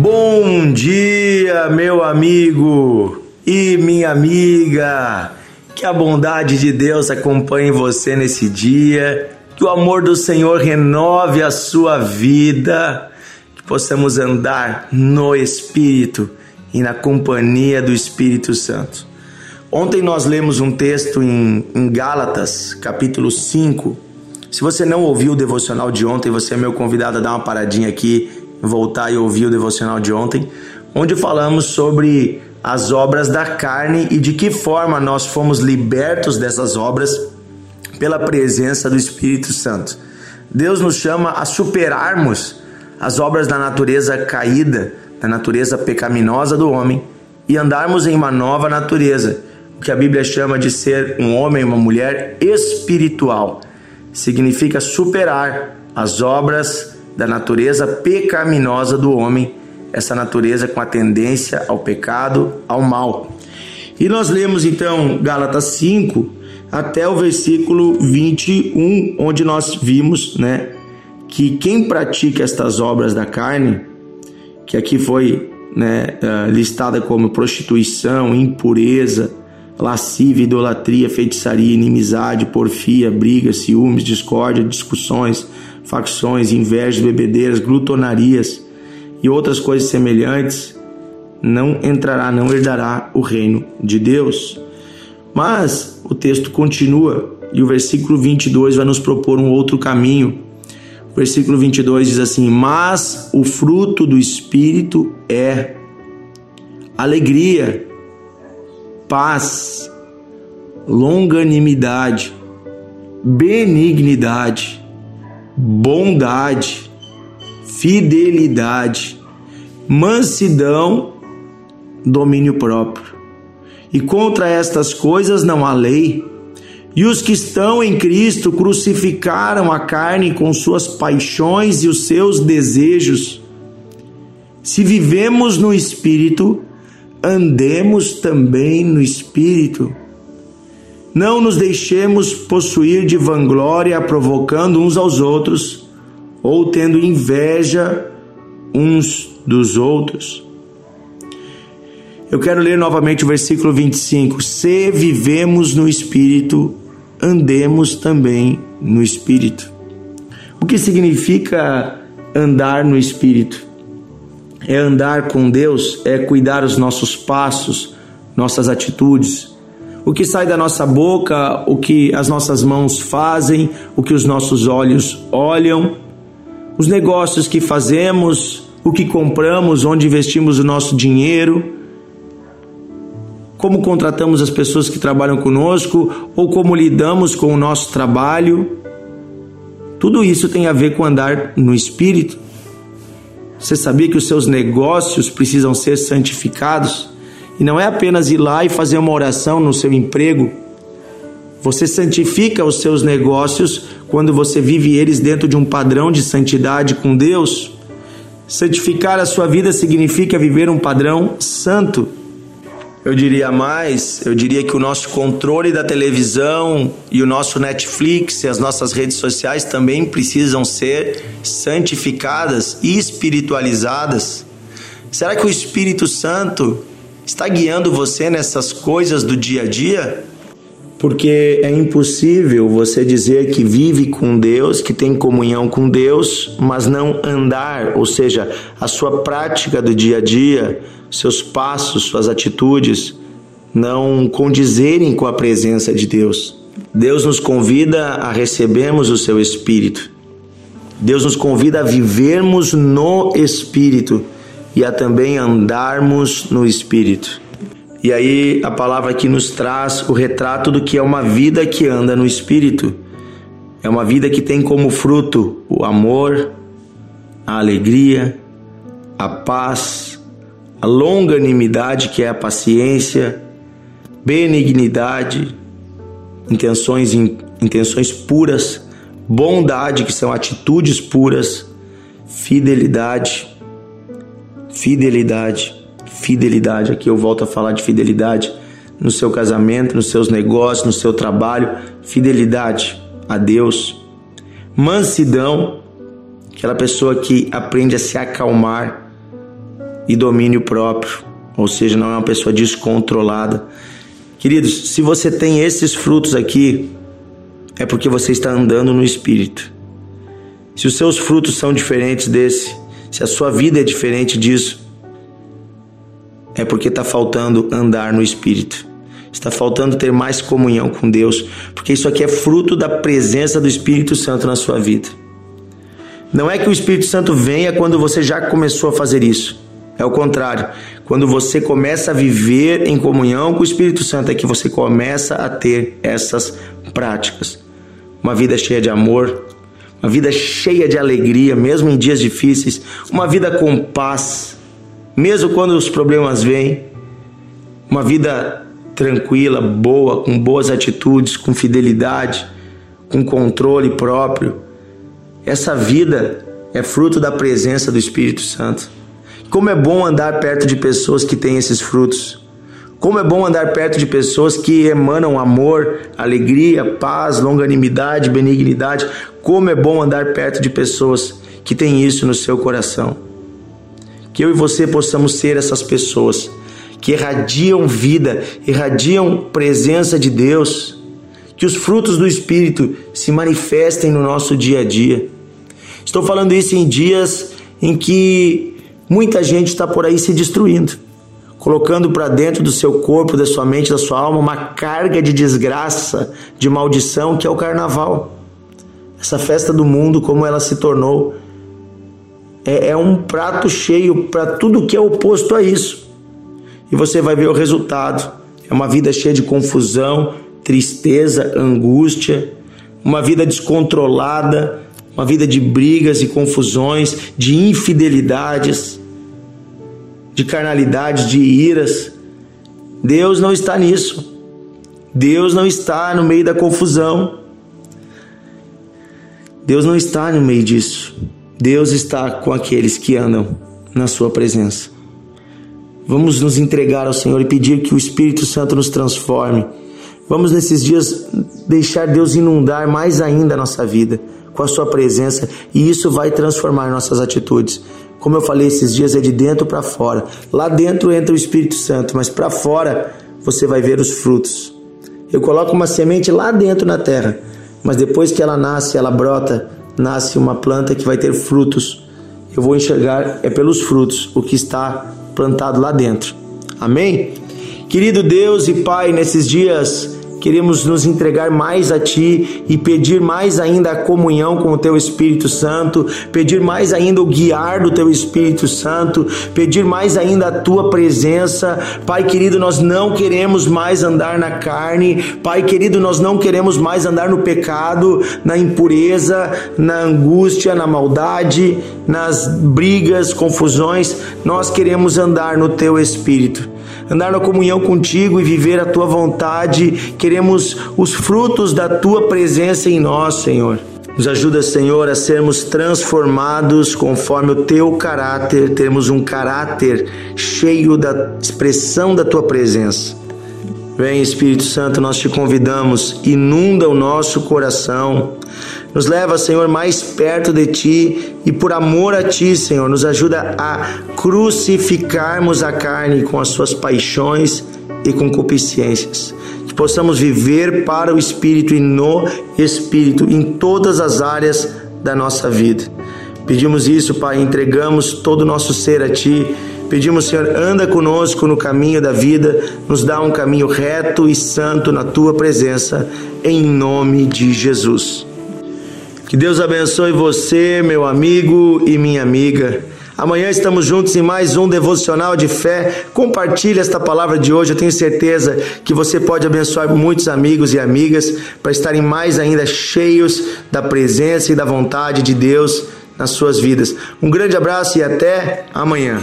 Bom dia, meu amigo e minha amiga. Que a bondade de Deus acompanhe você nesse dia. Que o amor do Senhor renove a sua vida. Que possamos andar no Espírito e na companhia do Espírito Santo. Ontem nós lemos um texto em, em Gálatas, capítulo 5. Se você não ouviu o devocional de ontem, você é meu convidado a dar uma paradinha aqui, voltar e ouvir o devocional de ontem, onde falamos sobre as obras da carne e de que forma nós fomos libertos dessas obras pela presença do Espírito Santo. Deus nos chama a superarmos as obras da natureza caída, da natureza pecaminosa do homem e andarmos em uma nova natureza, o que a Bíblia chama de ser um homem, uma mulher espiritual. Significa superar as obras da natureza pecaminosa do homem, essa natureza com a tendência ao pecado, ao mal. E nós lemos então Gálatas 5 até o versículo 21, onde nós vimos, né, que quem pratica estas obras da carne, que aqui foi né, eh, listada como prostituição, impureza, lascívia, idolatria, feitiçaria, inimizade, porfia, briga, ciúmes, discórdia, discussões, facções, invejas, bebedeiras, glutonarias e outras coisas semelhantes, não entrará, não herdará o reino de Deus. Mas o texto continua e o versículo 22 vai nos propor um outro caminho. O versículo 22 diz assim: Mas o fruto do Espírito é alegria, paz, longanimidade, benignidade, bondade, fidelidade, mansidão, domínio próprio. E contra estas coisas não há lei. E os que estão em Cristo crucificaram a carne com suas paixões e os seus desejos. Se vivemos no Espírito, andemos também no Espírito. Não nos deixemos possuir de vanglória, provocando uns aos outros, ou tendo inveja uns dos outros. Eu quero ler novamente o versículo 25. Se vivemos no Espírito, andemos também no Espírito. O que significa andar no Espírito? é andar com Deus, é cuidar os nossos passos, nossas atitudes. O que sai da nossa boca, o que as nossas mãos fazem, o que os nossos olhos olham, os negócios que fazemos, o que compramos, onde investimos o nosso dinheiro, como contratamos as pessoas que trabalham conosco ou como lidamos com o nosso trabalho. Tudo isso tem a ver com andar no espírito. Você sabia que os seus negócios precisam ser santificados? E não é apenas ir lá e fazer uma oração no seu emprego. Você santifica os seus negócios quando você vive eles dentro de um padrão de santidade com Deus. Santificar a sua vida significa viver um padrão santo. Eu diria mais, eu diria que o nosso controle da televisão e o nosso Netflix e as nossas redes sociais também precisam ser santificadas e espiritualizadas. Será que o Espírito Santo está guiando você nessas coisas do dia a dia? Porque é impossível você dizer que vive com Deus, que tem comunhão com Deus, mas não andar, ou seja, a sua prática do dia a dia seus passos, suas atitudes não condizerem com a presença de Deus. Deus nos convida a recebermos o seu Espírito. Deus nos convida a vivermos no Espírito e a também andarmos no Espírito. E aí a palavra aqui nos traz o retrato do que é uma vida que anda no Espírito. É uma vida que tem como fruto o amor, a alegria, a paz, a longanimidade, que é a paciência, benignidade, intenções, intenções puras, bondade, que são atitudes puras, fidelidade, fidelidade, fidelidade. Aqui eu volto a falar de fidelidade no seu casamento, nos seus negócios, no seu trabalho, fidelidade a Deus, mansidão, aquela pessoa que aprende a se acalmar e domínio próprio, ou seja, não é uma pessoa descontrolada. Queridos, se você tem esses frutos aqui, é porque você está andando no Espírito. Se os seus frutos são diferentes desse, se a sua vida é diferente disso, é porque está faltando andar no Espírito. Está faltando ter mais comunhão com Deus, porque isso aqui é fruto da presença do Espírito Santo na sua vida. Não é que o Espírito Santo venha quando você já começou a fazer isso. É o contrário. Quando você começa a viver em comunhão com o Espírito Santo, é que você começa a ter essas práticas. Uma vida cheia de amor, uma vida cheia de alegria, mesmo em dias difíceis, uma vida com paz, mesmo quando os problemas vêm, uma vida tranquila, boa, com boas atitudes, com fidelidade, com controle próprio. Essa vida é fruto da presença do Espírito Santo. Como é bom andar perto de pessoas que têm esses frutos. Como é bom andar perto de pessoas que emanam amor, alegria, paz, longanimidade, benignidade. Como é bom andar perto de pessoas que têm isso no seu coração. Que eu e você possamos ser essas pessoas que irradiam vida, irradiam presença de Deus. Que os frutos do Espírito se manifestem no nosso dia a dia. Estou falando isso em dias em que muita gente está por aí se destruindo, colocando para dentro do seu corpo, da sua mente, da sua alma uma carga de desgraça, de maldição que é o carnaval. Essa festa do mundo, como ela se tornou, é, é um prato cheio para tudo que é oposto a isso. E você vai ver o resultado. É uma vida cheia de confusão, tristeza, angústia, uma vida descontrolada, uma vida de brigas e confusões, de infidelidades, de carnalidade, de iras. Deus não está nisso. Deus não está no meio da confusão. Deus não está no meio disso. Deus está com aqueles que andam na Sua presença. Vamos nos entregar ao Senhor e pedir que o Espírito Santo nos transforme. Vamos nesses dias deixar Deus inundar mais ainda a nossa vida com a sua presença e isso vai transformar nossas atitudes. Como eu falei esses dias é de dentro para fora. Lá dentro entra o Espírito Santo, mas para fora você vai ver os frutos. Eu coloco uma semente lá dentro na terra, mas depois que ela nasce, ela brota, nasce uma planta que vai ter frutos. Eu vou enxergar é pelos frutos o que está plantado lá dentro. Amém? Querido Deus e Pai, nesses dias Queremos nos entregar mais a Ti e pedir mais ainda a comunhão com o Teu Espírito Santo, pedir mais ainda o guiar do Teu Espírito Santo, pedir mais ainda a Tua presença. Pai querido, nós não queremos mais andar na carne, Pai querido, nós não queremos mais andar no pecado, na impureza, na angústia, na maldade, nas brigas, confusões. Nós queremos andar no Teu Espírito andar na comunhão contigo e viver a tua vontade. Queremos os frutos da tua presença em nós, Senhor. Nos ajuda, Senhor, a sermos transformados conforme o teu caráter, termos um caráter cheio da expressão da tua presença. Vem, Espírito Santo, nós te convidamos, inunda o nosso coração nos leva, Senhor, mais perto de Ti e por amor a Ti, Senhor, nos ajuda a crucificarmos a carne com as suas paixões e concupiscências. Que possamos viver para o Espírito e no Espírito em todas as áreas da nossa vida. Pedimos isso, Pai, entregamos todo o nosso ser a Ti. Pedimos, Senhor, anda conosco no caminho da vida, nos dá um caminho reto e santo na tua presença, em nome de Jesus. Que Deus abençoe você, meu amigo e minha amiga. Amanhã estamos juntos em mais um devocional de fé. Compartilhe esta palavra de hoje. Eu tenho certeza que você pode abençoar muitos amigos e amigas para estarem mais ainda cheios da presença e da vontade de Deus nas suas vidas. Um grande abraço e até amanhã.